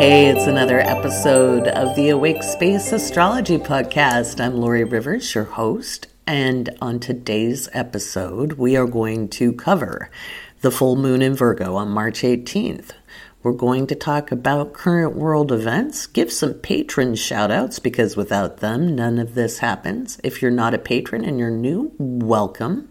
Hey, it's another episode of the Awake Space Astrology Podcast. I'm Laurie Rivers, your host, and on today's episode, we are going to cover the full moon in Virgo on March 18th. We're going to talk about current world events, give some patron shout outs because without them, none of this happens. If you're not a patron and you're new, welcome.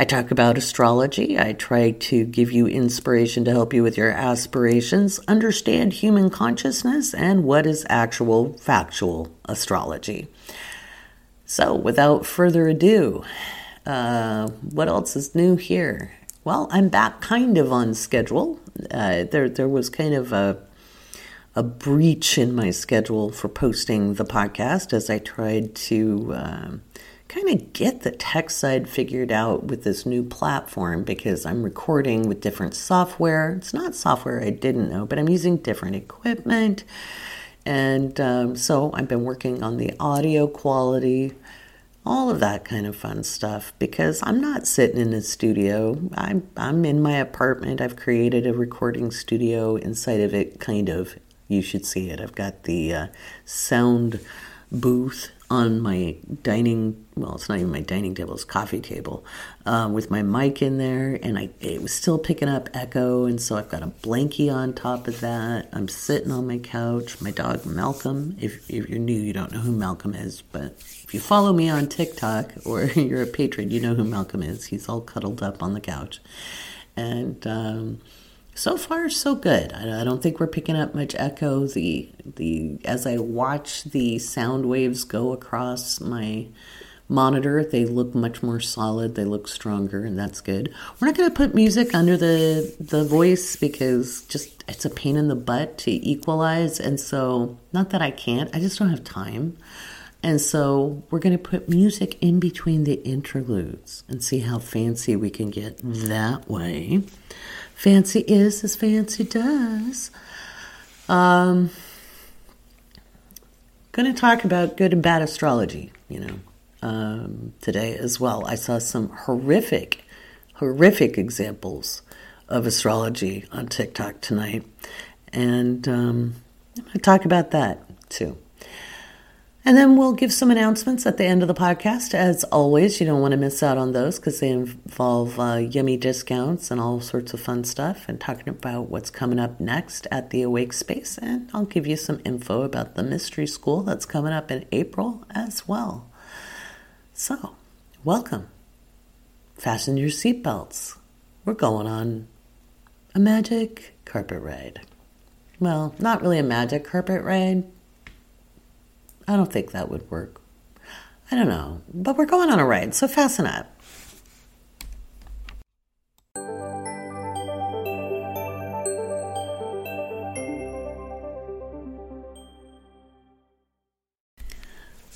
I talk about astrology. I try to give you inspiration to help you with your aspirations, understand human consciousness, and what is actual factual astrology. So, without further ado, uh, what else is new here? Well, I'm back kind of on schedule. Uh, there, there was kind of a a breach in my schedule for posting the podcast as I tried to. Uh, kind of get the tech side figured out with this new platform because I'm recording with different software. It's not software I didn't know, but I'm using different equipment. And um, so I've been working on the audio quality, all of that kind of fun stuff because I'm not sitting in a studio. I'm, I'm in my apartment. I've created a recording studio inside of it, kind of. You should see it. I've got the uh, sound booth on my dining well it's not even my dining table it's coffee table uh, with my mic in there and I it was still picking up echo and so I've got a blankie on top of that. I'm sitting on my couch. My dog Malcolm if, if you're new you don't know who Malcolm is but if you follow me on TikTok or you're a patron you know who Malcolm is. He's all cuddled up on the couch. And um, so far so good. I, I, don't think we're picking up much echo. The the as I watch the sound waves go across my monitor, they look much more solid. They look stronger, and that's good. We're not going to put music under the the voice because just it's a pain in the butt to equalize. And so, not that I can't, I just don't have time. And so we're going to put music in between the interludes and see how fancy we can get that way. Fancy is as fancy does. Um, going to talk about good and bad astrology, you know, um, today as well. I saw some horrific, horrific examples of astrology on TikTok tonight. And um, I'm going to talk about that too. And then we'll give some announcements at the end of the podcast. As always, you don't want to miss out on those because they involve uh, yummy discounts and all sorts of fun stuff, and talking about what's coming up next at the Awake Space. And I'll give you some info about the mystery school that's coming up in April as well. So, welcome. Fasten your seatbelts. We're going on a magic carpet ride. Well, not really a magic carpet ride I don't think that would work. I don't know. But we're going on a ride, so fasten up.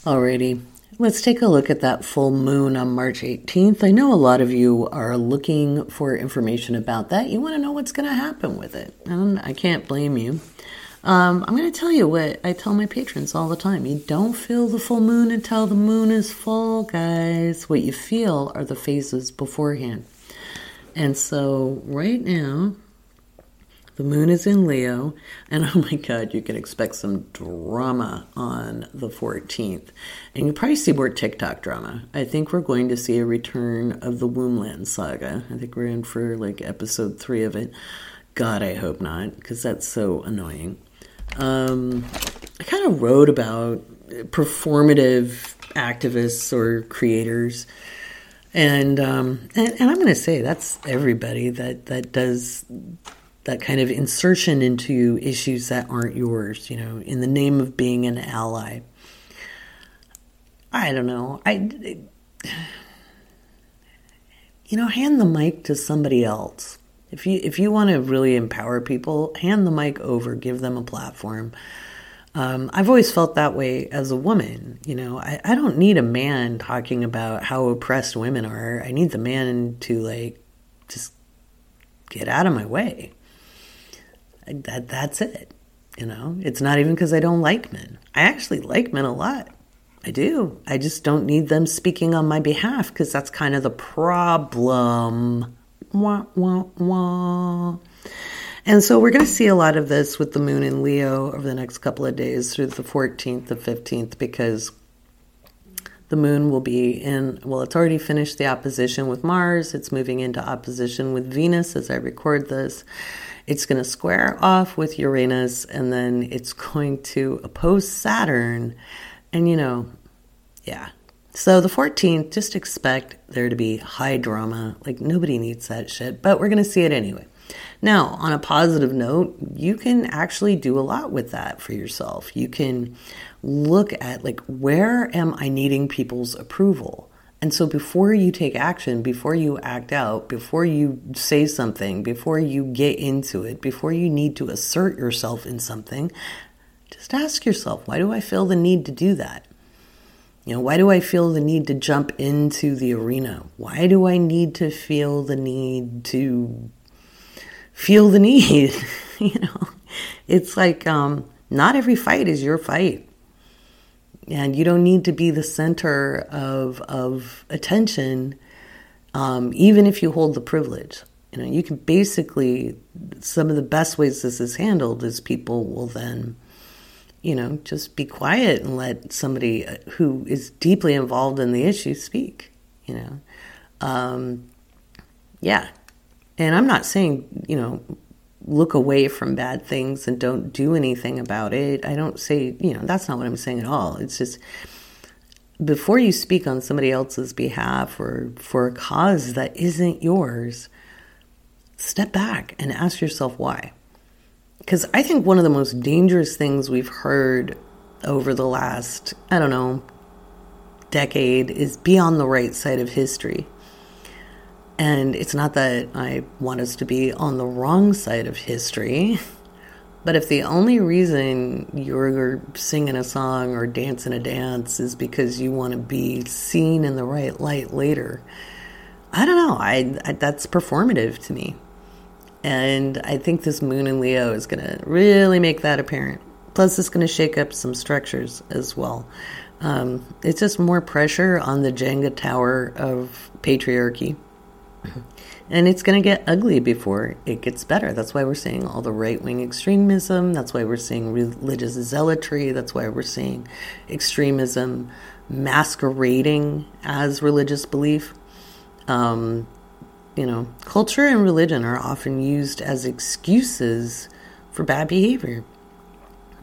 Alrighty, let's take a look at that full moon on March 18th. I know a lot of you are looking for information about that. You want to know what's going to happen with it, and I can't blame you. Um, I'm going to tell you what I tell my patrons all the time. You don't feel the full moon until the moon is full, guys. What you feel are the phases beforehand. And so, right now, the moon is in Leo, and oh my God, you can expect some drama on the 14th. And you probably see more TikTok drama. I think we're going to see a return of the Wombland saga. I think we're in for like episode three of it. God, I hope not, because that's so annoying um, I kind of wrote about performative activists or creators. And, um, and, and I'm going to say that's everybody that, that does that kind of insertion into issues that aren't yours, you know, in the name of being an ally. I don't know. I, you know, hand the mic to somebody else. If you if you want to really empower people, hand the mic over, give them a platform. Um, I've always felt that way as a woman. You know, I, I don't need a man talking about how oppressed women are. I need the man to like just get out of my way. That that's it. You know, it's not even because I don't like men. I actually like men a lot. I do. I just don't need them speaking on my behalf because that's kind of the problem. Wah, wah, wah. And so we're going to see a lot of this with the moon in Leo over the next couple of days through the 14th, the 15th, because the moon will be in, well, it's already finished the opposition with Mars. It's moving into opposition with Venus as I record this. It's going to square off with Uranus and then it's going to oppose Saturn. And, you know, yeah. So the 14th, just expect there to be high drama. Like, nobody needs that shit, but we're going to see it anyway. Now, on a positive note, you can actually do a lot with that for yourself. You can look at, like, where am I needing people's approval? And so before you take action, before you act out, before you say something, before you get into it, before you need to assert yourself in something, just ask yourself, why do I feel the need to do that? You know, why do I feel the need to jump into the arena? Why do I need to feel the need to feel the need? you know, it's like um, not every fight is your fight and you don't need to be the center of of attention, um, even if you hold the privilege. You know, you can basically some of the best ways this is handled is people will then, you know, just be quiet and let somebody uh, who is deeply involved in the issue speak. You know, um, yeah, and I'm not saying you know look away from bad things and don't do anything about it. I don't say, you know, that's not what I'm saying at all. It's just before you speak on somebody else's behalf or for a cause that isn't yours, step back and ask yourself why. Because I think one of the most dangerous things we've heard over the last, I don't know, decade is be on the right side of history. And it's not that I want us to be on the wrong side of history, but if the only reason you're singing a song or dancing a dance is because you want to be seen in the right light later, I don't know. I, I that's performative to me. And I think this moon in Leo is going to really make that apparent. Plus, it's going to shake up some structures as well. Um, it's just more pressure on the Jenga tower of patriarchy. And it's going to get ugly before it gets better. That's why we're seeing all the right wing extremism. That's why we're seeing religious zealotry. That's why we're seeing extremism masquerading as religious belief. Um, you know, culture and religion are often used as excuses for bad behavior.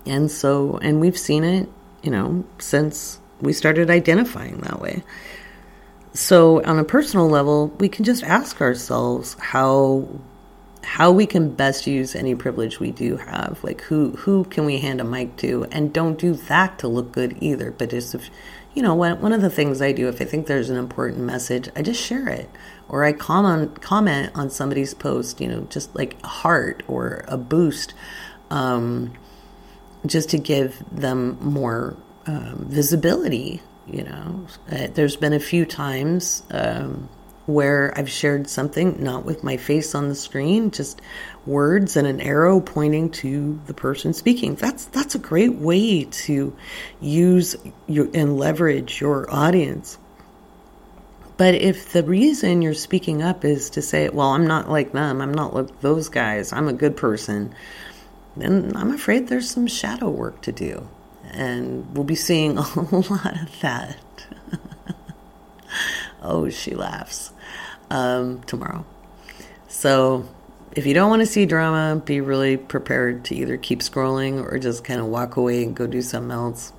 And so, and we've seen it, you know, since we started identifying that way. So, on a personal level, we can just ask ourselves how how we can best use any privilege we do have. Like who who can we hand a mic to, and don't do that to look good either. But just if you know, one one of the things I do if I think there's an important message, I just share it, or I comment comment on somebody's post. You know, just like a heart or a boost, um, just to give them more um, visibility you know, uh, there's been a few times um, where I've shared something not with my face on the screen, just words and an arrow pointing to the person speaking. That's that's a great way to use your and leverage your audience. But if the reason you're speaking up is to say, "Well, I'm not like them. I'm not like those guys. I'm a good person," then I'm afraid there's some shadow work to do and we'll be seeing a lot of that. oh, she laughs um, tomorrow. So, if you don't want to see drama, be really prepared to either keep scrolling or just kind of walk away and go do something else.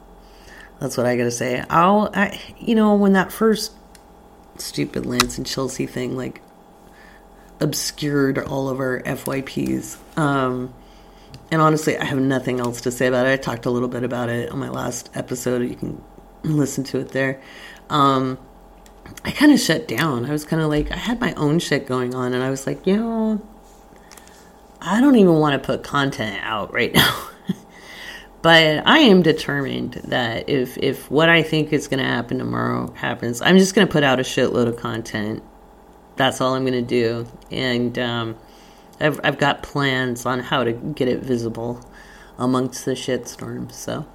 That's what I gotta say. I'll, I, you know, when that first stupid Lance and Chelsea thing like obscured all of our FYPs, um, and honestly, I have nothing else to say about it. I talked a little bit about it on my last episode. You can listen to it there. Um, I kind of shut down. I was kind of like, I had my own shit going on, and I was like, you know, I don't even want to put content out right now. but I am determined that if if what I think is going to happen tomorrow happens, I'm just going to put out a shitload of content. That's all I'm going to do, and um, I've I've got plans on how to get it visible amongst the shitstorm. So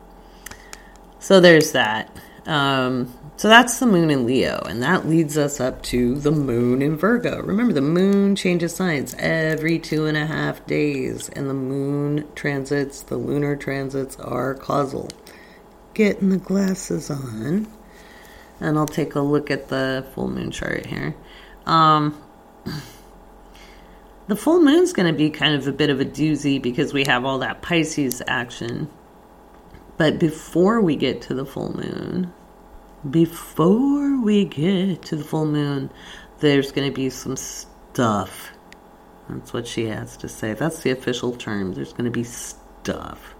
so there's that. Um, so that's the moon in Leo, and that leads us up to the moon in Virgo. Remember, the moon changes signs every two and a half days, and the moon transits, the lunar transits are causal. Getting the glasses on, and I'll take a look at the full moon chart here. Um, the full moon's going to be kind of a bit of a doozy because we have all that Pisces action. But before we get to the full moon, before we get to the full moon, there's going to be some stuff. That's what she has to say. That's the official term. There's going to be stuff.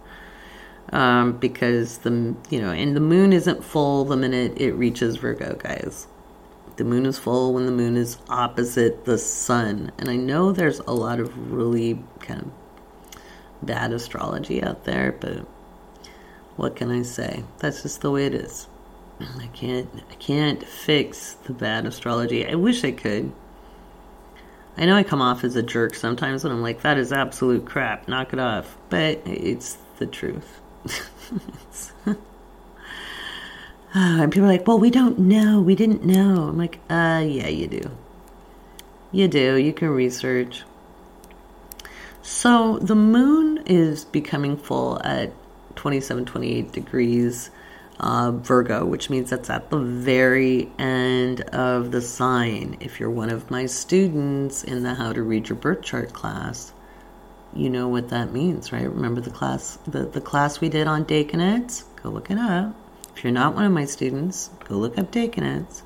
Um, because the you know, and the moon isn't full the minute it reaches Virgo, guys. The moon is full when the moon is opposite the sun. And I know there's a lot of really kind of bad astrology out there, but what can I say? That's just the way it is. I can't I can't fix the bad astrology. I wish I could. I know I come off as a jerk sometimes when I'm like, that is absolute crap, knock it off. But it's the truth. and people are like, well, we don't know. We didn't know. I'm like, uh, yeah, you do. You do. You can research. So the moon is becoming full at 27, 28 degrees uh, Virgo, which means that's at the very end of the sign. If you're one of my students in the How to Read Your Birth Chart class, you know what that means, right? Remember the class, the, the class we did on decanates? Go look it up. If you're not one of my students, go look up decanates.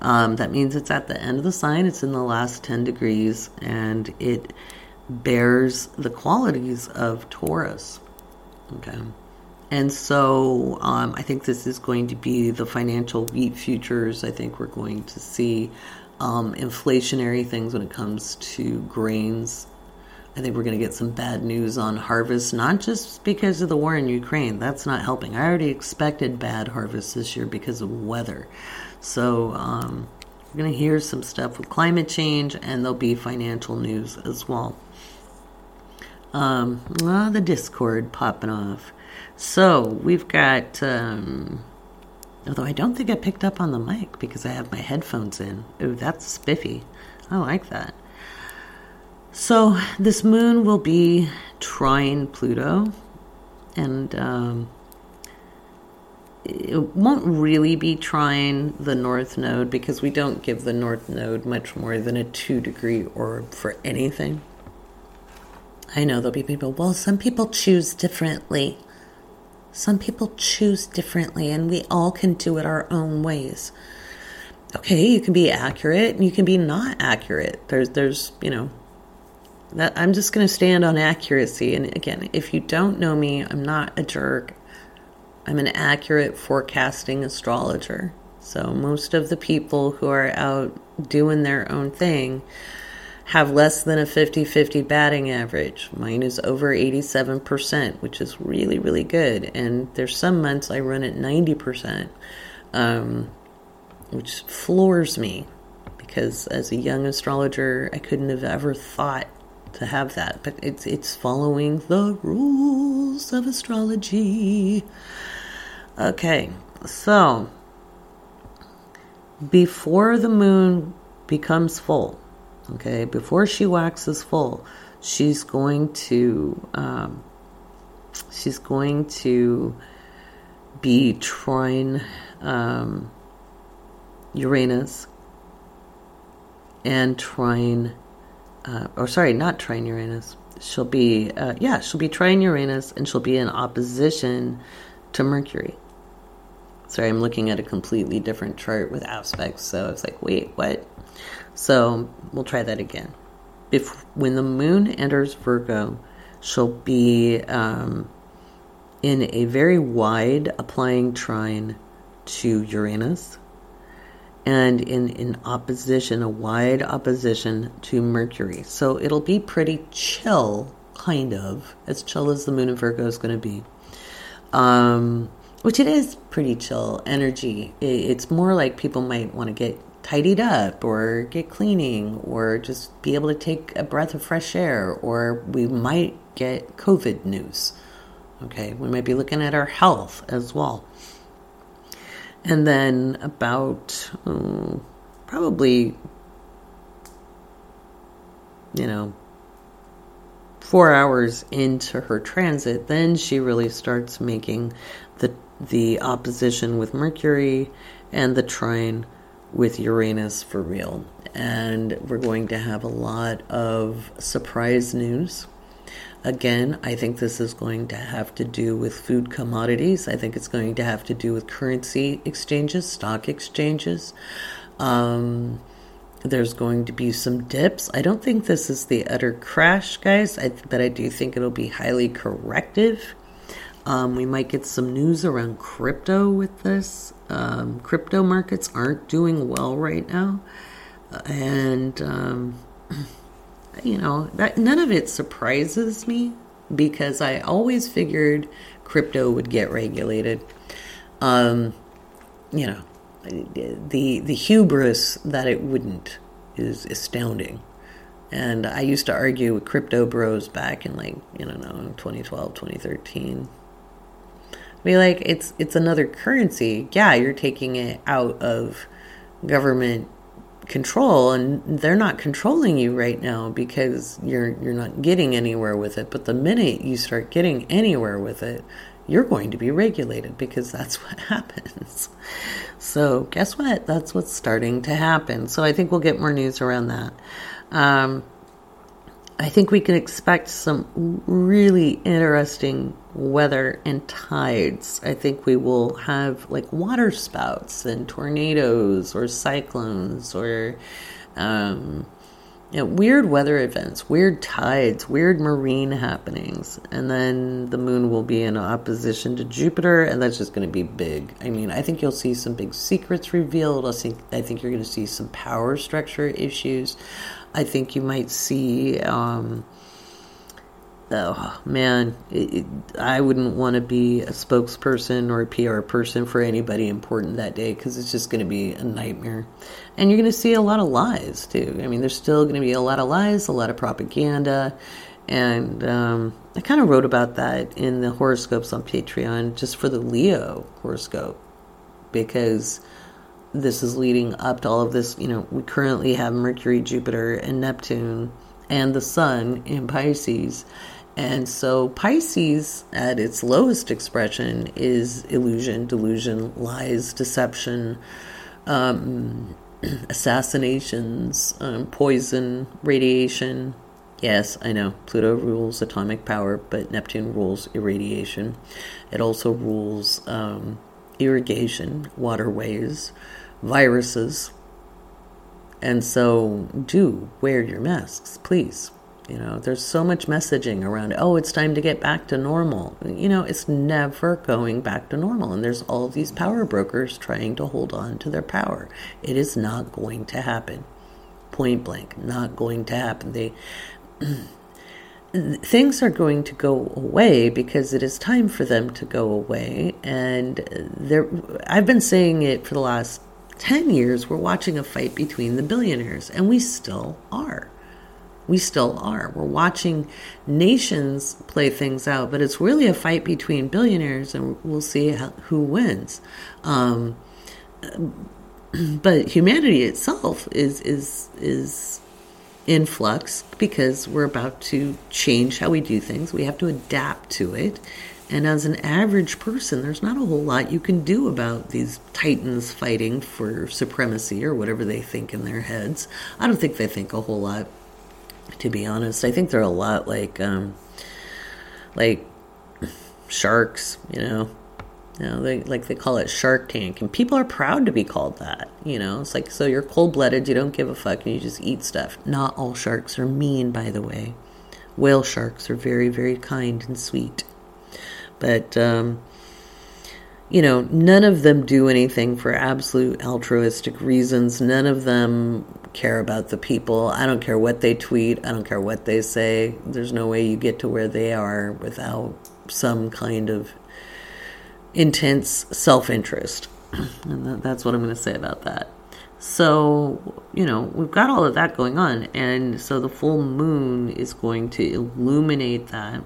Um, that means it's at the end of the sign. It's in the last 10 degrees, and it bears the qualities of Taurus. Okay. And so um, I think this is going to be the financial wheat futures. I think we're going to see um, inflationary things when it comes to grains. I think we're going to get some bad news on harvest, not just because of the war in Ukraine. That's not helping. I already expected bad harvest this year because of weather. So um, we're going to hear some stuff with climate change, and there'll be financial news as well. Um, the Discord popping off. So we've got, um, although I don't think I picked up on the mic because I have my headphones in. Ooh, that's spiffy. I like that. So this moon will be trine Pluto, and um, it won't really be trine the north node because we don't give the north node much more than a two degree orb for anything. I know there'll be people, well, some people choose differently. Some people choose differently, and we all can do it our own ways. Okay, you can be accurate and you can be not accurate. There's, there's, you know, that I'm just going to stand on accuracy. And again, if you don't know me, I'm not a jerk. I'm an accurate forecasting astrologer. So most of the people who are out doing their own thing have less than a 50 50 batting average. Mine is over 87%, which is really, really good. And there's some months I run at 90%, um, which floors me because as a young astrologer, I couldn't have ever thought to have that. But it's, it's following the rules of astrology. Okay, so before the moon becomes full, Okay, before she waxes full, she's going to um, she's going to be trine um, Uranus and trine, uh, or sorry, not trine Uranus. She'll be uh, yeah, she'll be trine Uranus, and she'll be in opposition to Mercury. Sorry, I'm looking at a completely different chart with aspects, so it's like, wait, what? So we'll try that again. If when the moon enters Virgo, she'll be um, in a very wide applying trine to Uranus, and in in opposition, a wide opposition to Mercury. So it'll be pretty chill, kind of as chill as the moon in Virgo is going to be. Um, which it is pretty chill energy. It's more like people might want to get tidied up or get cleaning or just be able to take a breath of fresh air or we might get COVID news. Okay, we might be looking at our health as well. And then about oh, probably, you know, four hours into her transit, then she really starts making the the opposition with Mercury and the trine with Uranus for real. And we're going to have a lot of surprise news. Again, I think this is going to have to do with food commodities. I think it's going to have to do with currency exchanges, stock exchanges. Um, there's going to be some dips. I don't think this is the utter crash, guys, I, but I do think it'll be highly corrective. Um, we might get some news around crypto with this. Um, crypto markets aren't doing well right now. And, um, you know, that, none of it surprises me because I always figured crypto would get regulated. Um, you know, the the hubris that it wouldn't is astounding. And I used to argue with crypto bros back in like, you know, 2012, 2013. Be like, it's it's another currency. Yeah, you're taking it out of government control and they're not controlling you right now because you're you're not getting anywhere with it. But the minute you start getting anywhere with it, you're going to be regulated because that's what happens. So, guess what? That's what's starting to happen. So, I think we'll get more news around that. Um, I think we can expect some really interesting weather and tides. I think we will have like water spouts and tornadoes or cyclones or um, you know, weird weather events, weird tides, weird marine happenings. And then the moon will be in opposition to Jupiter, and that's just going to be big. I mean, I think you'll see some big secrets revealed. I think, I think you're going to see some power structure issues. I think you might see. Um, oh man, it, it, I wouldn't want to be a spokesperson or a PR person for anybody important that day because it's just going to be a nightmare. And you're going to see a lot of lies too. I mean, there's still going to be a lot of lies, a lot of propaganda. And um, I kind of wrote about that in the horoscopes on Patreon just for the Leo horoscope because this is leading up to all of this. You know, we currently have Mercury, Jupiter, and Neptune and the Sun in Pisces. And so Pisces, at its lowest expression, is illusion, delusion, lies, deception, um, assassinations, um, poison, radiation. Yes, I know Pluto rules atomic power, but Neptune rules irradiation. It also rules um, irrigation, waterways, viruses. And so do wear your masks, please. You know, there's so much messaging around, oh, it's time to get back to normal. You know, it's never going back to normal. And there's all these power brokers trying to hold on to their power. It is not going to happen. Point blank, not going to happen. They. things are going to go away because it is time for them to go away and there I've been saying it for the last 10 years we're watching a fight between the billionaires and we still are we still are. We're watching nations play things out, but it's really a fight between billionaires, and we'll see how, who wins. Um, but humanity itself is is is in flux because we're about to change how we do things. We have to adapt to it. And as an average person, there's not a whole lot you can do about these titans fighting for supremacy or whatever they think in their heads. I don't think they think a whole lot to be honest. I think they're a lot like um, like sharks, you know. You know, they like they call it Shark Tank, and people are proud to be called that. You know, it's like so you're cold blooded, you don't give a fuck, and you just eat stuff. Not all sharks are mean, by the way. Whale sharks are very, very kind and sweet, but um, you know, none of them do anything for absolute altruistic reasons. None of them care about the people. I don't care what they tweet. I don't care what they say. There's no way you get to where they are without some kind of intense self interest. And that's what I'm going to say about that. So, you know, we've got all of that going on. And so the full moon is going to illuminate that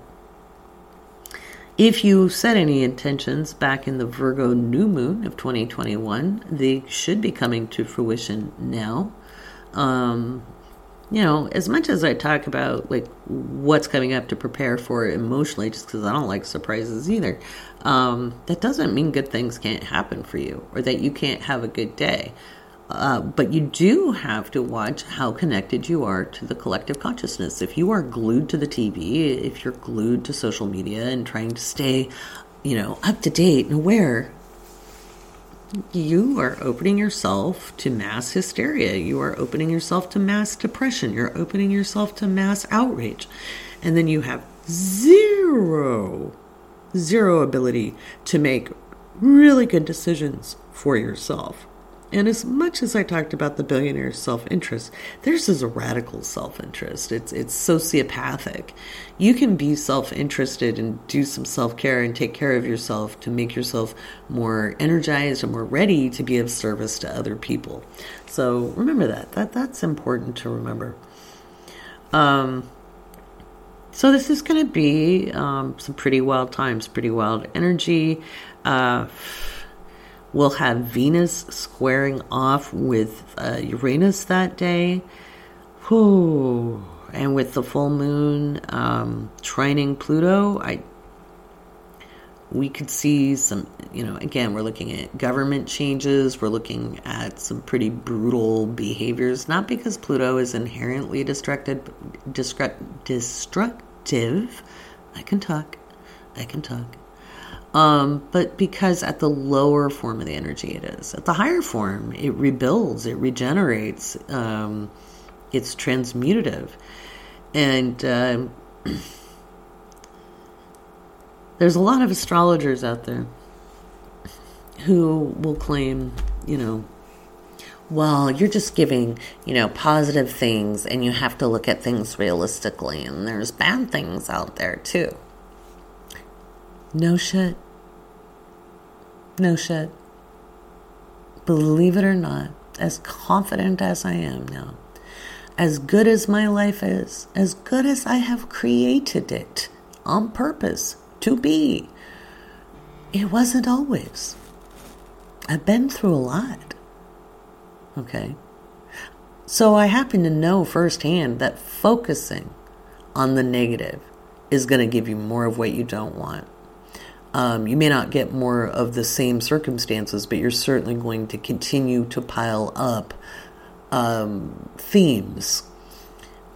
If you set any intentions back in the Virgo new moon of 2021, they should be coming to fruition now. Um, you know, as much as I talk about like what's coming up to prepare for emotionally, just because I don't like surprises either, um, that doesn't mean good things can't happen for you or that you can't have a good day. Uh, but you do have to watch how connected you are to the collective consciousness. If you are glued to the TV, if you're glued to social media and trying to stay, you know, up to date and aware, you are opening yourself to mass hysteria. You are opening yourself to mass depression. You're opening yourself to mass outrage. And then you have zero, zero ability to make really good decisions for yourself. And as much as I talked about the billionaire's self-interest, theirs is a radical self-interest. It's it's sociopathic. You can be self-interested and do some self-care and take care of yourself to make yourself more energized and more ready to be of service to other people. So remember that. That that's important to remember. Um so this is going to be um, some pretty wild times, pretty wild energy. Uh, We'll have Venus squaring off with uh, Uranus that day. Whew. And with the full moon um, trining Pluto, I we could see some, you know, again, we're looking at government changes. We're looking at some pretty brutal behaviors, not because Pluto is inherently destructive, destructive. I can talk. I can talk. Um, but because at the lower form of the energy it is, at the higher form, it rebuilds, it regenerates, um, it's transmutative. And uh, there's a lot of astrologers out there who will claim, you know, well, you're just giving, you know, positive things and you have to look at things realistically, and there's bad things out there too. No shit. No shit. Believe it or not, as confident as I am now, as good as my life is, as good as I have created it on purpose to be, it wasn't always. I've been through a lot. Okay. So I happen to know firsthand that focusing on the negative is going to give you more of what you don't want. Um, you may not get more of the same circumstances, but you're certainly going to continue to pile up um, themes.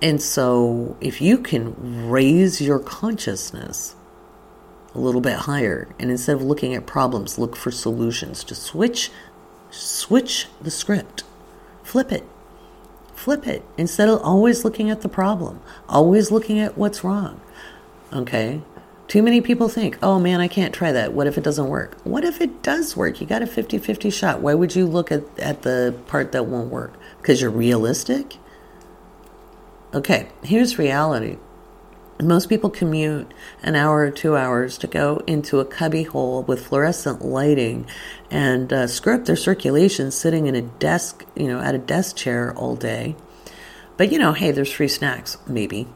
And so, if you can raise your consciousness a little bit higher, and instead of looking at problems, look for solutions, to switch, switch the script, flip it, flip it. Instead of always looking at the problem, always looking at what's wrong. Okay, too many people think, oh man, I can't try that. What if it doesn't work? What if it does work? You got a 50 50 shot. Why would you look at, at the part that won't work? Because you're realistic? Okay, here's reality. Most people commute an hour or two hours to go into a cubby hole with fluorescent lighting and uh, screw up their circulation sitting in a desk, you know, at a desk chair all day. But you know, hey, there's free snacks, maybe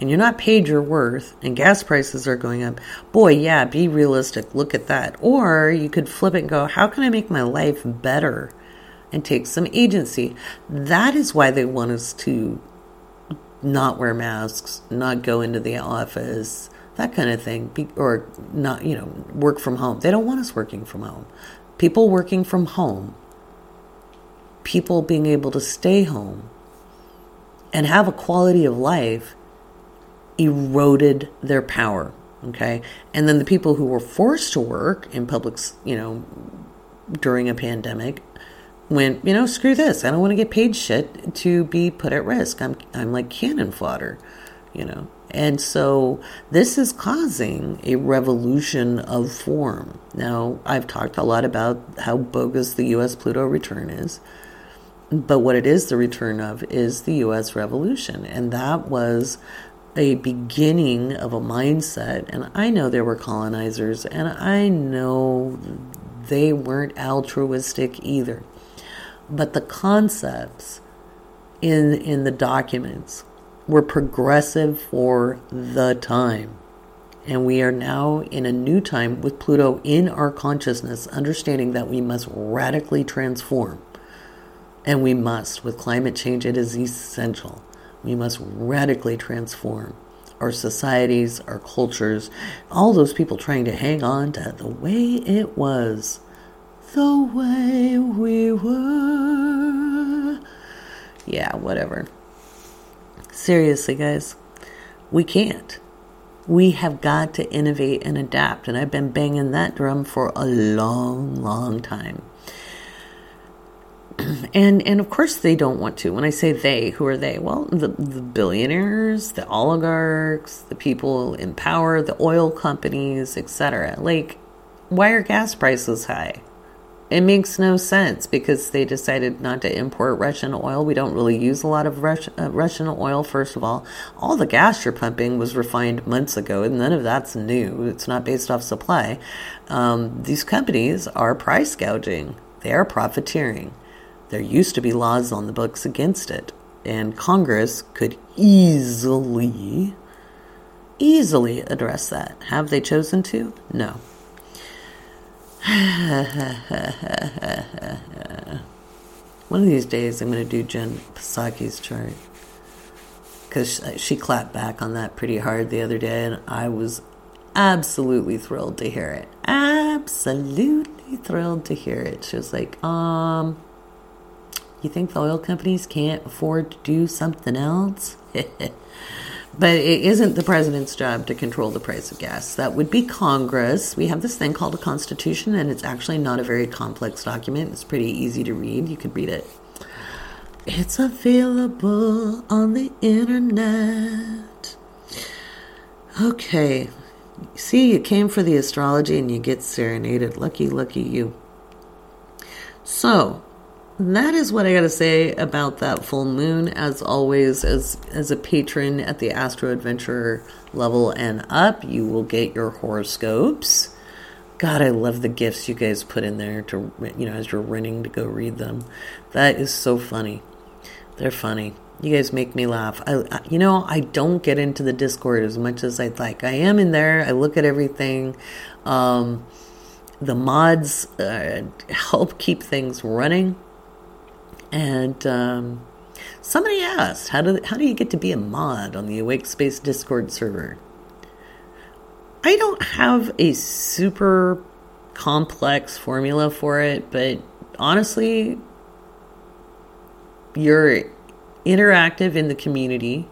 and you're not paid your worth and gas prices are going up, boy, yeah, be realistic. Look at that. Or you could flip it and go, how can I make my life better and take some agency? That is why they want us to not wear masks, not go into the office, that kind of thing, be, or not, you know, work from home. They don't want us working from home. People working from home, people being able to stay home and have a quality of life eroded their power. Okay. And then the people who were forced to work in public, you know, during a pandemic went, you know, screw this. I don't want to get paid shit to be put at risk. I'm, I'm like cannon fodder, you know. And so this is causing a revolution of form. Now, I've talked a lot about how bogus the US Pluto return is. But what it is the return of is the US revolution. And that was a beginning of a mindset. And I know there were colonizers, and I know they weren't altruistic either. But the concepts in, in the documents were progressive for the time. And we are now in a new time with Pluto in our consciousness, understanding that we must radically transform. And we must. With climate change, it is essential. We must radically transform our societies, our cultures, all those people trying to hang on to the way it was. The way we were. Yeah, whatever. Seriously, guys, we can't. We have got to innovate and adapt. And I've been banging that drum for a long, long time. and and of course they don't want to. When I say they, who are they? Well, the the billionaires, the oligarchs, the people in power, the oil companies, etc. Like, why are gas prices high? It makes no sense because they decided not to import Russian oil. We don't really use a lot of Rus- uh, Russian oil, first of all. All the gas you're pumping was refined months ago, and none of that's new. It's not based off supply. Um, these companies are price gouging, they are profiteering. There used to be laws on the books against it, and Congress could easily, easily address that. Have they chosen to? No. One of these days, I'm going to do Jen Psaki's chart because she clapped back on that pretty hard the other day, and I was absolutely thrilled to hear it. Absolutely thrilled to hear it. She was like, um, you think the oil companies can't afford to do something else? but it isn't the president's job to control the price of gas. That would be Congress. We have this thing called a constitution, and it's actually not a very complex document. It's pretty easy to read. You could read it. It's available on the internet. Okay. See, you came for the astrology and you get serenaded. Lucky, lucky you. So, that is what I got to say about that full moon. As always, as as a patron at the Astro Adventurer level and up, you will get your horoscopes. God, I love the gifts you guys put in there to you know as you're running to go read them. That is so funny. They're funny. You guys make me laugh. I, you know, I don't get into the Discord as much as I'd like. I am in there. I look at everything. Um, the mods uh, help keep things running and um, somebody asked, how do, how do you get to be a mod on the Awake Space Discord server? I don't have a super complex formula for it, but honestly, you're interactive in the community.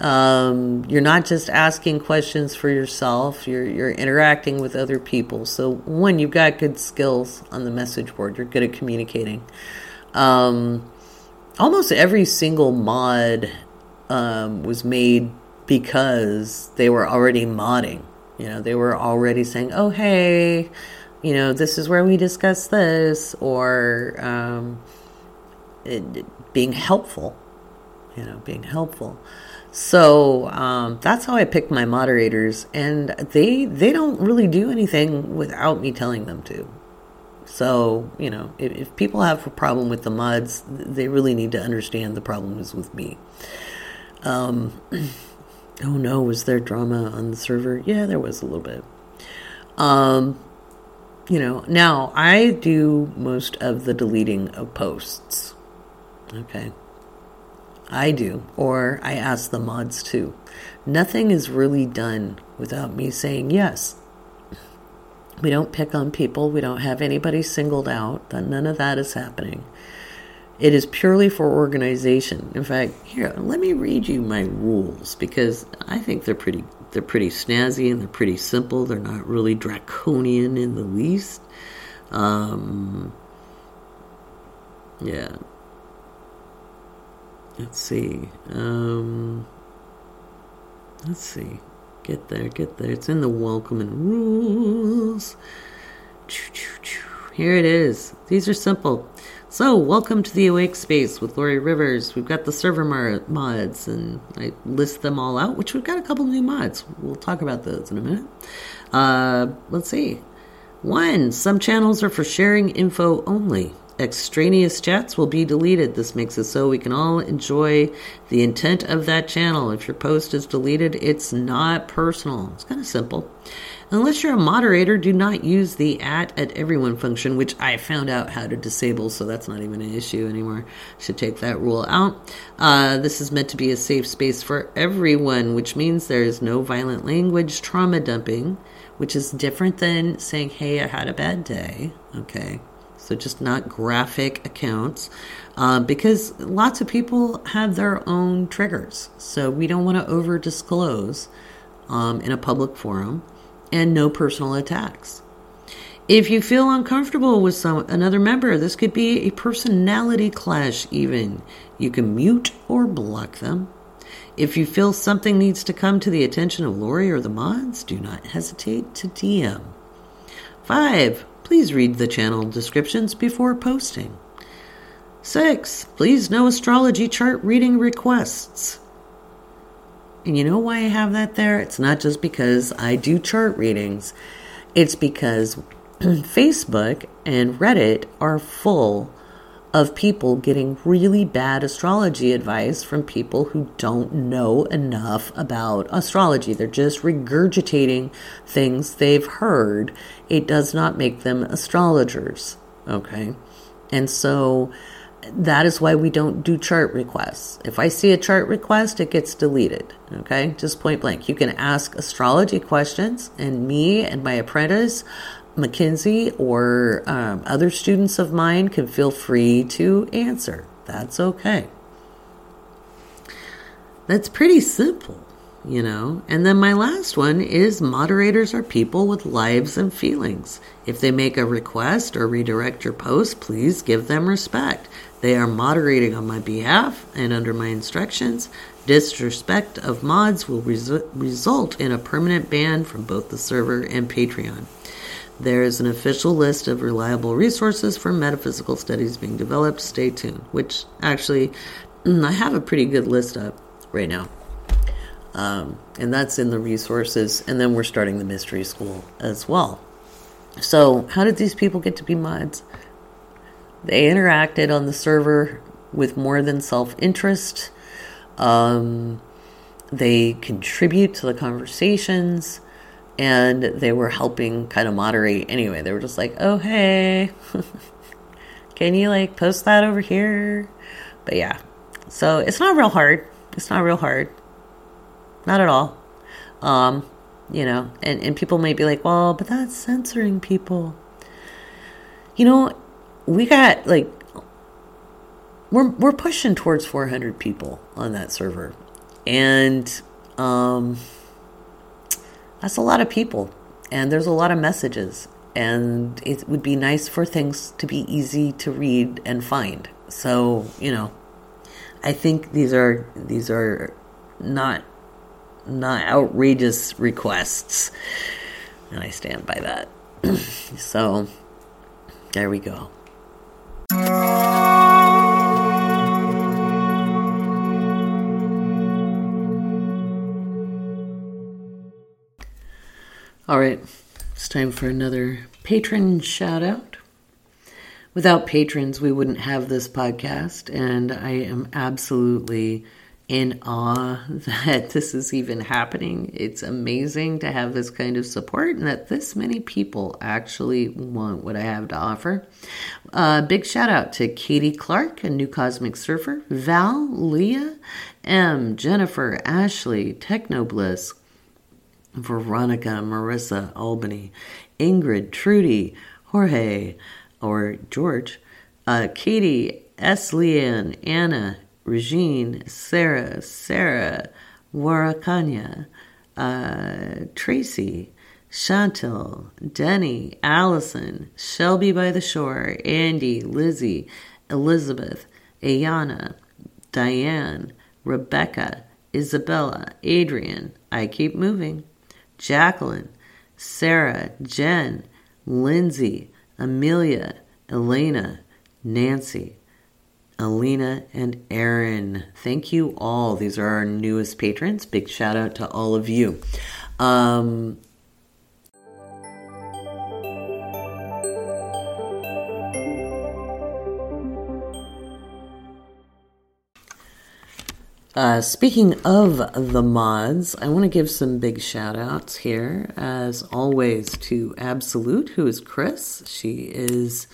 Um, you're not just asking questions for yourself. You're you're interacting with other people. So one, you've got good skills on the message board. You're good at communicating. Um, almost every single mod um, was made because they were already modding. You know, they were already saying, "Oh, hey, you know, this is where we discuss this," or um, it, being helpful. You know, being helpful. So um, that's how I pick my moderators, and they they don't really do anything without me telling them to. So, you know, if, if, people have a problem with the mods, they really need to understand the problem is with me. Um, oh no, was there drama on the server? Yeah, there was a little bit. Um, you know, now I do most of the deleting of posts. Okay. I do, or I ask the mods to. Nothing is really done without me saying yes. We don't pick on people. We don't have anybody singled out. None of that is happening. It is purely for organization. In fact, here, let me read you my rules because I think they're pretty they're pretty snazzy and they're pretty simple. They're not really draconian in the least. Um, yeah. Let's see. Um, let's see. Get there, get there. It's in the welcome and rules. Here it is. These are simple. So, welcome to the Awake Space with Laurie Rivers. We've got the server mods, and I list them all out, which we've got a couple new mods. We'll talk about those in a minute. Uh, let's see. One, some channels are for sharing info only. Extraneous chats will be deleted. This makes it so we can all enjoy the intent of that channel. If your post is deleted, it's not personal. It's kind of simple. Unless you're a moderator, do not use the at at everyone function, which I found out how to disable, so that's not even an issue anymore. Should take that rule out. Uh, this is meant to be a safe space for everyone, which means there is no violent language trauma dumping, which is different than saying, hey, I had a bad day. Okay. So just not graphic accounts. Uh, because lots of people have their own triggers. So we don't want to over disclose um, in a public forum and no personal attacks. If you feel uncomfortable with some another member, this could be a personality clash even. You can mute or block them. If you feel something needs to come to the attention of Laurie or the mods, do not hesitate to DM. 5. Please read the channel descriptions before posting. 6. Please no astrology chart reading requests. And you know why I have that there? It's not just because I do chart readings, it's because Facebook and Reddit are full of people getting really bad astrology advice from people who don't know enough about astrology. They're just regurgitating things they've heard. It does not make them astrologers. Okay. And so that is why we don't do chart requests. If I see a chart request, it gets deleted. Okay, just point blank. You can ask astrology questions, and me and my apprentice, Mackenzie, or um, other students of mine can feel free to answer. That's okay. That's pretty simple you know. And then my last one is moderators are people with lives and feelings. If they make a request or redirect your post, please give them respect. They are moderating on my behalf and under my instructions. Disrespect of mods will resu- result in a permanent ban from both the server and Patreon. There is an official list of reliable resources for metaphysical studies being developed. Stay tuned. Which actually, mm, I have a pretty good list up right now. Um, and that's in the resources. And then we're starting the mystery school as well. So, how did these people get to be mods? They interacted on the server with more than self interest. Um, they contribute to the conversations and they were helping kind of moderate anyway. They were just like, oh, hey, can you like post that over here? But yeah, so it's not real hard. It's not real hard. Not at all. Um, you know, and, and people may be like, well, but that's censoring people. You know, we got like we're we're pushing towards 400 people on that server, and um, that's a lot of people, and there's a lot of messages, and it would be nice for things to be easy to read and find. So you know, I think these are these are not not outrageous requests. And I stand by that. so there we go. All right, it's time for another patron shout out. Without patrons, we wouldn't have this podcast, and I am absolutely in awe that this is even happening. It's amazing to have this kind of support and that this many people actually want what I have to offer. Uh, big shout out to Katie Clark, a new cosmic surfer, Val, Leah, M, Jennifer, Ashley, Technobliss, Veronica, Marissa, Albany, Ingrid, Trudy, Jorge, or George, uh, Katie, S. Anna, Regine, Sarah, Sarah, Warakanya, uh, Tracy, Chantel, Denny, Allison, Shelby by the Shore, Andy, Lizzie, Elizabeth, Ayana, Diane, Rebecca, Isabella, Adrian, I Keep Moving, Jacqueline, Sarah, Jen, Lindsay, Amelia, Elena, Nancy, Alina, and Aaron. Thank you all. These are our newest patrons. Big shout out to all of you. Um, Uh, speaking of the mods, I want to give some big shout outs here, as always, to Absolute, who is Chris. She is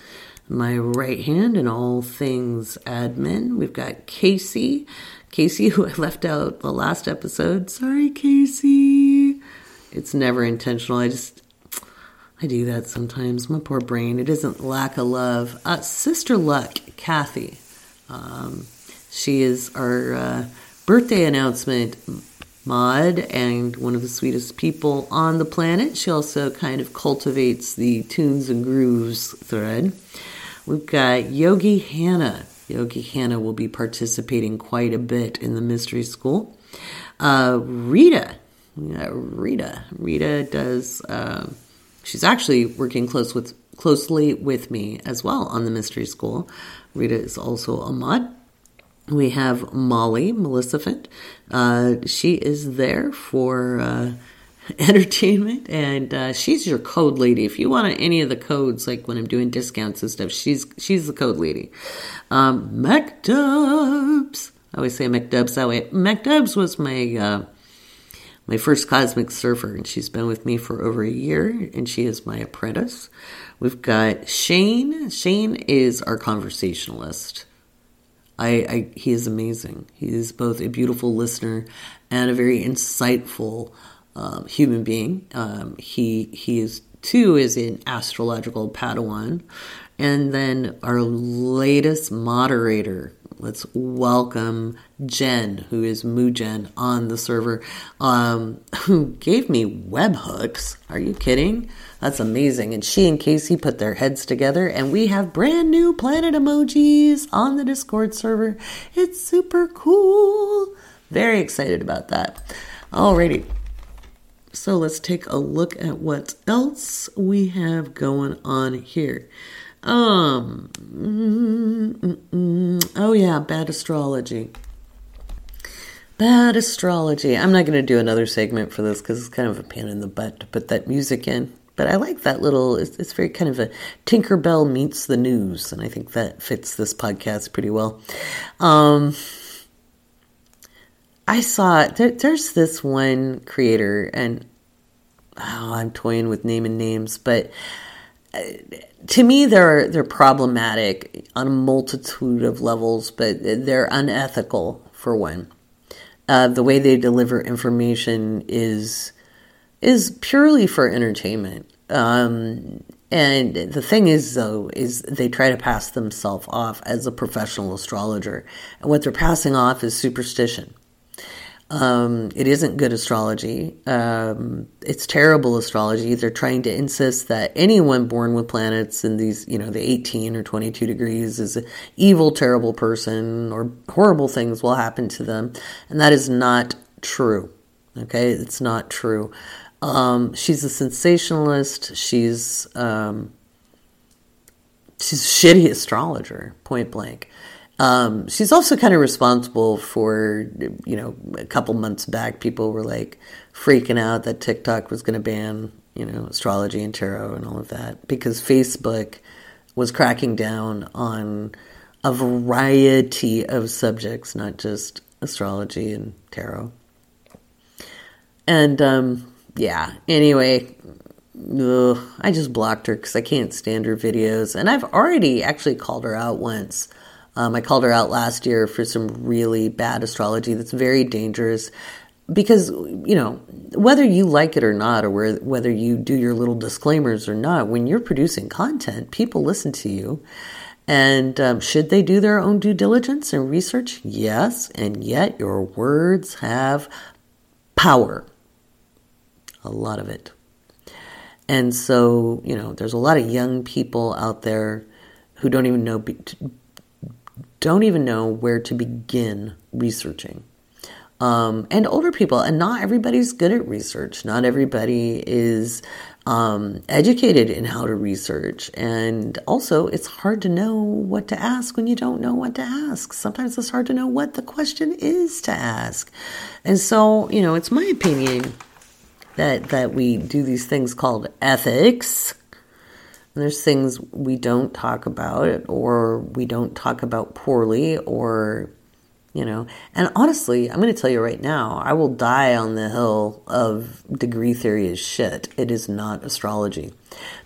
my right hand in all things admin. We've got Casey. Casey, who I left out the last episode. Sorry, Casey. It's never intentional. I just, I do that sometimes. My poor brain. It isn't lack of love. Uh, Sister Luck, Kathy. Um, she is our. Uh, birthday announcement mod and one of the sweetest people on the planet. She also kind of cultivates the tunes and grooves thread. We've got Yogi Hannah. Yogi Hannah will be participating quite a bit in the mystery school. Uh, Rita. Rita. Rita does. Uh, she's actually working close with closely with me as well on the mystery school. Rita is also a mod. We have Molly Maleficent. Uh, she is there for uh, entertainment, and uh, she's your code lady. If you want any of the codes, like when I'm doing discounts and stuff, she's she's the code lady. Um, McDubs. I always say McDubs that way. McDubs was my uh, my first cosmic surfer, and she's been with me for over a year, and she is my apprentice. We've got Shane. Shane is our conversationalist. I, I, he is amazing. He is both a beautiful listener and a very insightful um, human being. Um, he he is too is an astrological Padawan, and then our latest moderator. Let's welcome Jen, who is Mujen on the server, um, who gave me webhooks. Are you kidding? That's amazing. And she and Casey put their heads together, and we have brand new planet emojis on the Discord server. It's super cool. Very excited about that. Alrighty. So let's take a look at what else we have going on here. Um, mm, mm, mm, oh yeah, bad astrology. Bad astrology. I'm not going to do another segment for this because it's kind of a pain in the butt to put that music in. But I like that little, it's, it's very kind of a Tinkerbell meets the news. And I think that fits this podcast pretty well. Um, I saw, there, there's this one creator, and oh, I'm toying with naming names, but to me they're they're problematic on a multitude of levels, but they're unethical for one. Uh, the way they deliver information is is purely for entertainment. Um, and the thing is, though, is they try to pass themselves off as a professional astrologer, and what they're passing off is superstition. Um, it isn't good astrology. Um, it's terrible astrology. They're trying to insist that anyone born with planets in these, you know, the 18 or 22 degrees is an evil, terrible person or horrible things will happen to them. And that is not true. Okay. It's not true. Um, she's a sensationalist. She's, um, she's a shitty astrologer, point blank. Um, she's also kind of responsible for, you know, a couple months back, people were like freaking out that TikTok was going to ban, you know, astrology and tarot and all of that because Facebook was cracking down on a variety of subjects, not just astrology and tarot. And, um, yeah, anyway, ugh, I just blocked her because I can't stand her videos. And I've already actually called her out once um, I called her out last year for some really bad astrology that's very dangerous because, you know, whether you like it or not, or whether you do your little disclaimers or not, when you're producing content, people listen to you. And um, should they do their own due diligence and research? Yes. And yet your words have power. A lot of it. And so, you know, there's a lot of young people out there who don't even know don't even know where to begin researching. Um, and older people, and not everybody's good at research. Not everybody is um, educated in how to research. And also, it's hard to know what to ask when you don't know what to ask. Sometimes it's hard to know what the question is to ask. And so, you know, it's my opinion that, that we do these things called ethics there's things we don't talk about or we don't talk about poorly or you know. And honestly, I'm going to tell you right now, I will die on the hill of degree theory is shit. It is not astrology.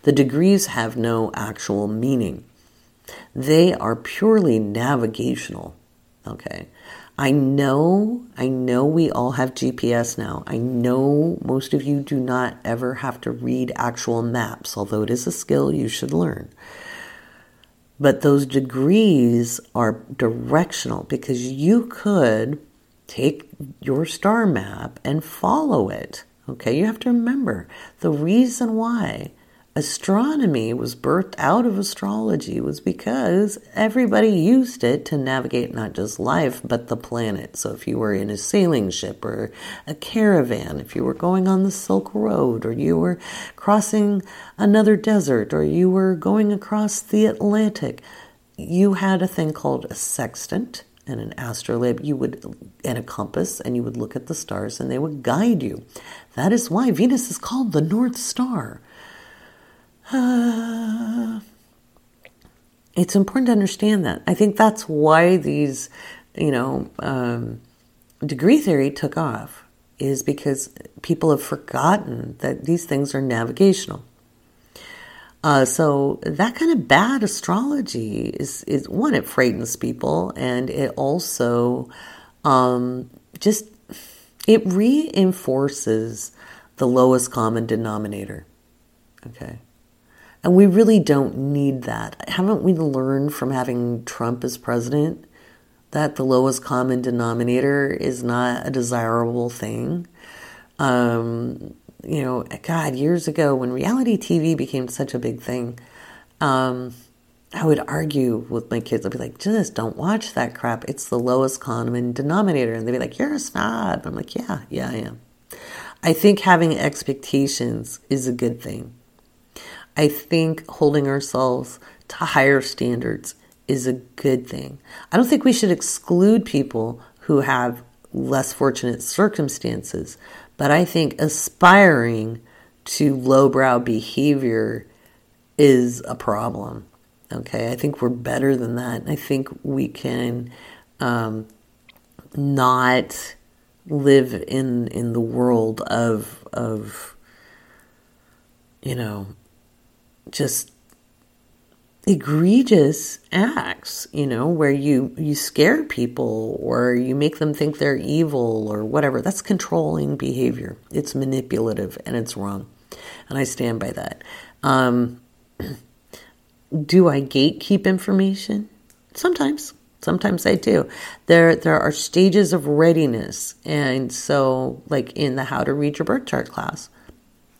The degrees have no actual meaning. They are purely navigational. Okay. I know, I know we all have GPS now. I know most of you do not ever have to read actual maps, although it is a skill you should learn. But those degrees are directional because you could take your star map and follow it. Okay, you have to remember the reason why astronomy was birthed out of astrology was because everybody used it to navigate not just life but the planet. So if you were in a sailing ship or a caravan, if you were going on the Silk Road or you were crossing another desert or you were going across the Atlantic, you had a thing called a sextant and an astrolabe. You would and a compass and you would look at the stars and they would guide you. That is why venus is called the north star it's important to understand that. I think that's why these, you know, um, degree theory took off, is because people have forgotten that these things are navigational. Uh, so that kind of bad astrology is is one. It frightens people, and it also um, just it reinforces the lowest common denominator. Okay. And we really don't need that. Haven't we learned from having Trump as president that the lowest common denominator is not a desirable thing? Um, you know, God, years ago when reality TV became such a big thing, um, I would argue with my kids. I'd be like, just don't watch that crap. It's the lowest common denominator. And they'd be like, you're a snob. I'm like, yeah, yeah, I am. I think having expectations is a good thing. I think holding ourselves to higher standards is a good thing. I don't think we should exclude people who have less fortunate circumstances, but I think aspiring to lowbrow behavior is a problem. Okay, I think we're better than that. I think we can um, not live in in the world of of you know just egregious acts, you know, where you you scare people or you make them think they're evil or whatever. That's controlling behavior. It's manipulative and it's wrong, and I stand by that. Um, do I gatekeep information? Sometimes. Sometimes I do. There there are stages of readiness. And so like in the how to read your birth chart class,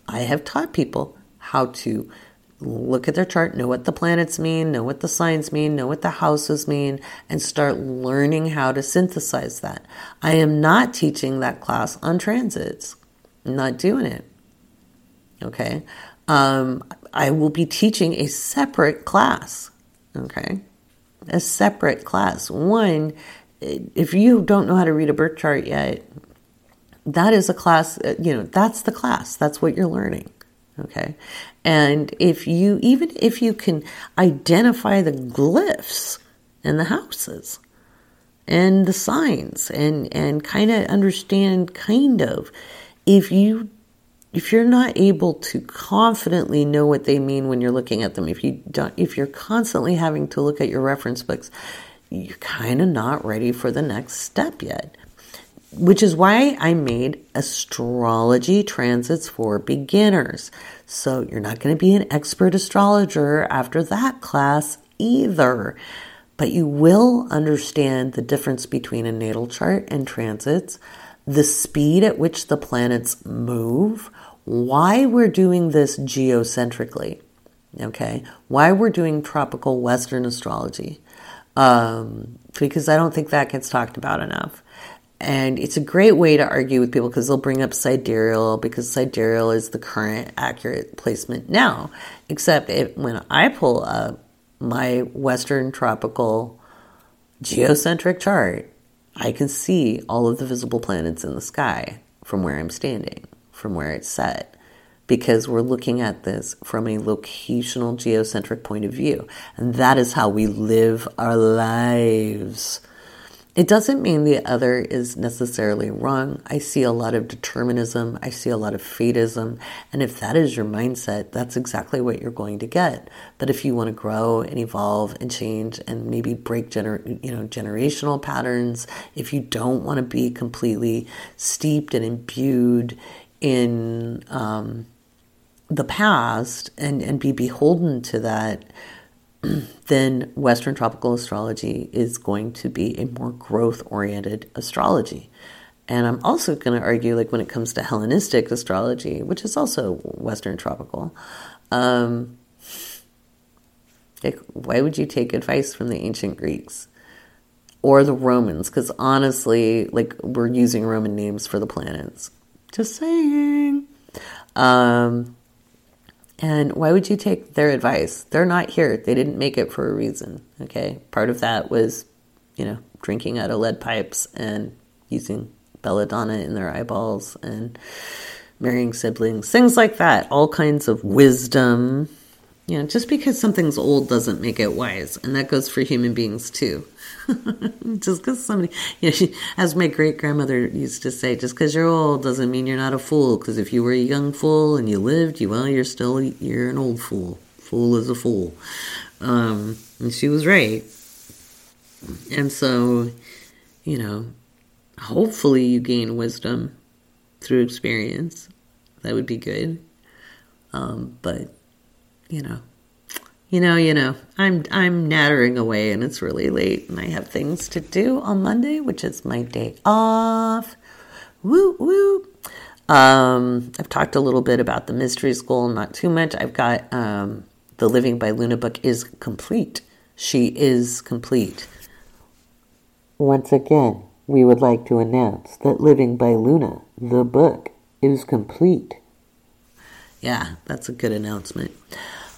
I have taught people how to look at their chart, know what the planets mean, know what the signs mean, know what the houses mean, and start learning how to synthesize that. I am not teaching that class on transits. I'm not doing it. Okay. Um, I will be teaching a separate class. Okay. A separate class. One, if you don't know how to read a birth chart yet, that is a class, uh, you know, that's the class. That's what you're learning. Okay. And if you, even if you can identify the glyphs in the houses and the signs and, and kind of understand kind of, if you, if you're not able to confidently know what they mean when you're looking at them, if you don't, if you're constantly having to look at your reference books, you're kind of not ready for the next step yet which is why I made astrology transits for beginners. So you're not going to be an expert astrologer after that class either, but you will understand the difference between a natal chart and transits, the speed at which the planets move, why we're doing this geocentrically, okay? Why we're doing tropical Western astrology. Um, because I don't think that gets talked about enough. And it's a great way to argue with people because they'll bring up sidereal because sidereal is the current accurate placement now. Except it, when I pull up my Western tropical geocentric chart, I can see all of the visible planets in the sky from where I'm standing, from where it's set, because we're looking at this from a locational geocentric point of view. And that is how we live our lives It doesn't mean the other is necessarily wrong. I see a lot of determinism. I see a lot of fatism. And if that is your mindset, that's exactly what you're going to get. But if you want to grow and evolve and change and maybe break gener- you know, generational patterns, if you don't want to be completely steeped and imbued in um, the past and, and be beholden to that, then Western tropical astrology is going to be a more growth oriented astrology. And I'm also going to argue, like when it comes to Hellenistic astrology, which is also Western tropical, um, like, why would you take advice from the ancient Greeks or the Romans? Because honestly, like we're using Roman names for the planets. Just saying. Um, and why would you take their advice? They're not here. They didn't make it for a reason. Okay. Part of that was, you know, drinking out of lead pipes and using belladonna in their eyeballs and marrying siblings, things like that. All kinds of wisdom. You know, just because something's old doesn't make it wise. And that goes for human beings too. just because somebody, you know, she, as my great grandmother used to say, just because you're old doesn't mean you're not a fool. Because if you were a young fool and you lived, you well, you're still you're an old fool. Fool is a fool, um, and she was right. And so, you know, hopefully you gain wisdom through experience. That would be good. Um, but you know, you know, you know, I'm I'm nattering away and it's really late and I have things to do on Monday, which is my day off. Woo woo. Um, I've talked a little bit about the mystery school, not too much. I've got um, the Living by Luna book is complete. She is complete. Once again, we would like to announce that Living by Luna, the book, is complete. Yeah, that's a good announcement.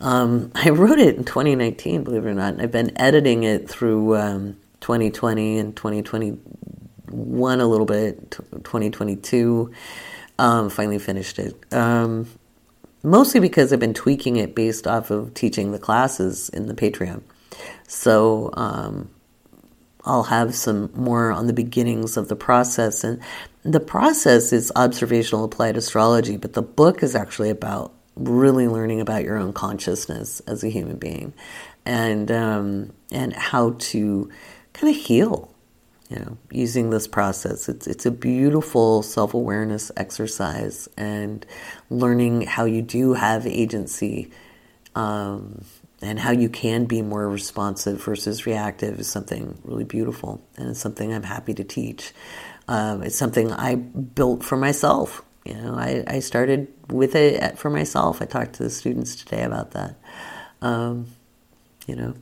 Um, I wrote it in 2019, believe it or not. I've been editing it through um, 2020 and 2021 a little bit, 2022. Um, finally finished it. Um, mostly because I've been tweaking it based off of teaching the classes in the Patreon. So um, I'll have some more on the beginnings of the process. And the process is observational applied astrology, but the book is actually about really learning about your own consciousness as a human being and um, and how to kind of heal you know using this process. It's it's a beautiful self-awareness exercise and learning how you do have agency um, and how you can be more responsive versus reactive is something really beautiful and it's something i'm happy to teach. Um, it's something i built for myself you know, I, I started with it for myself. I talked to the students today about that. Um, you know,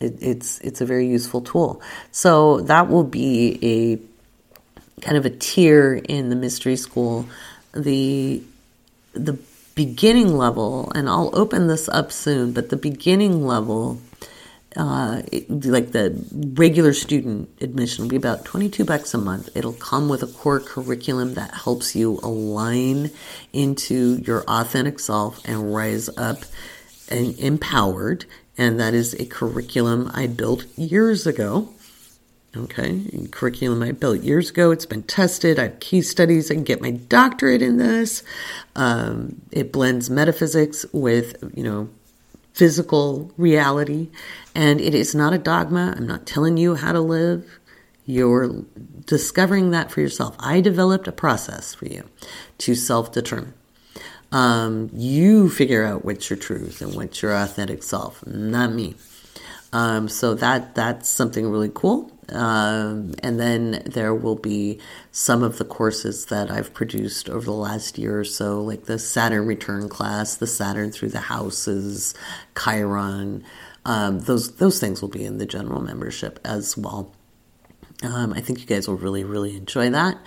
it, it's it's a very useful tool. So that will be a kind of a tier in the mystery school. The the beginning level, and I'll open this up soon, but the beginning level uh, it, like the regular student admission will be about 22 bucks a month. It'll come with a core curriculum that helps you align into your authentic self and rise up and empowered. And that is a curriculum I built years ago. Okay, curriculum I built years ago. It's been tested. I have case studies. I can get my doctorate in this. Um, it blends metaphysics with, you know, physical reality. And it is not a dogma. I'm not telling you how to live. You're discovering that for yourself. I developed a process for you to self determine. Um, you figure out what's your truth and what's your authentic self, not me. Um, so that that's something really cool. Um, and then there will be some of the courses that I've produced over the last year or so, like the Saturn return class, the Saturn through the houses, Chiron. Um, those those things will be in the general membership as well. Um, I think you guys will really really enjoy that,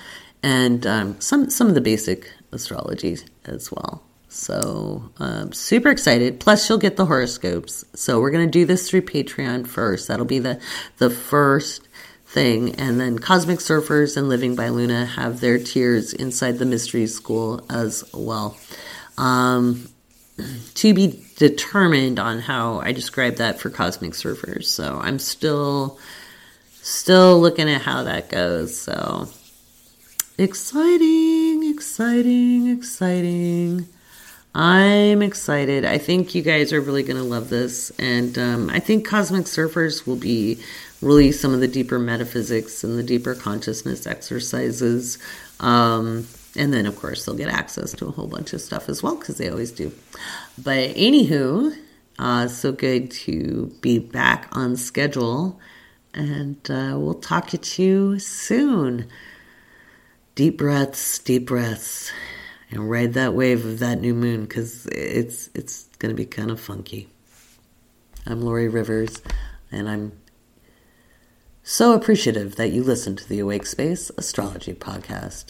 and um, some some of the basic astrology as well. So um, super excited. Plus, you'll get the horoscopes. So we're gonna do this through Patreon first. That'll be the the first thing, and then Cosmic Surfers and Living by Luna have their tiers inside the Mystery School as well. Um, to be determined on how I describe that for Cosmic Surfers. So I'm still still looking at how that goes. So exciting, exciting, exciting. I'm excited. I think you guys are really going to love this. And um, I think Cosmic Surfers will be really some of the deeper metaphysics and the deeper consciousness exercises. Um, and then, of course, they'll get access to a whole bunch of stuff as well because they always do. But anywho, uh, so good to be back on schedule. And uh, we'll talk to you soon. Deep breaths, deep breaths, and ride that wave of that new moon because it's it's going to be kind of funky. I'm Laurie Rivers, and I'm so appreciative that you listen to the Awake Space Astrology Podcast.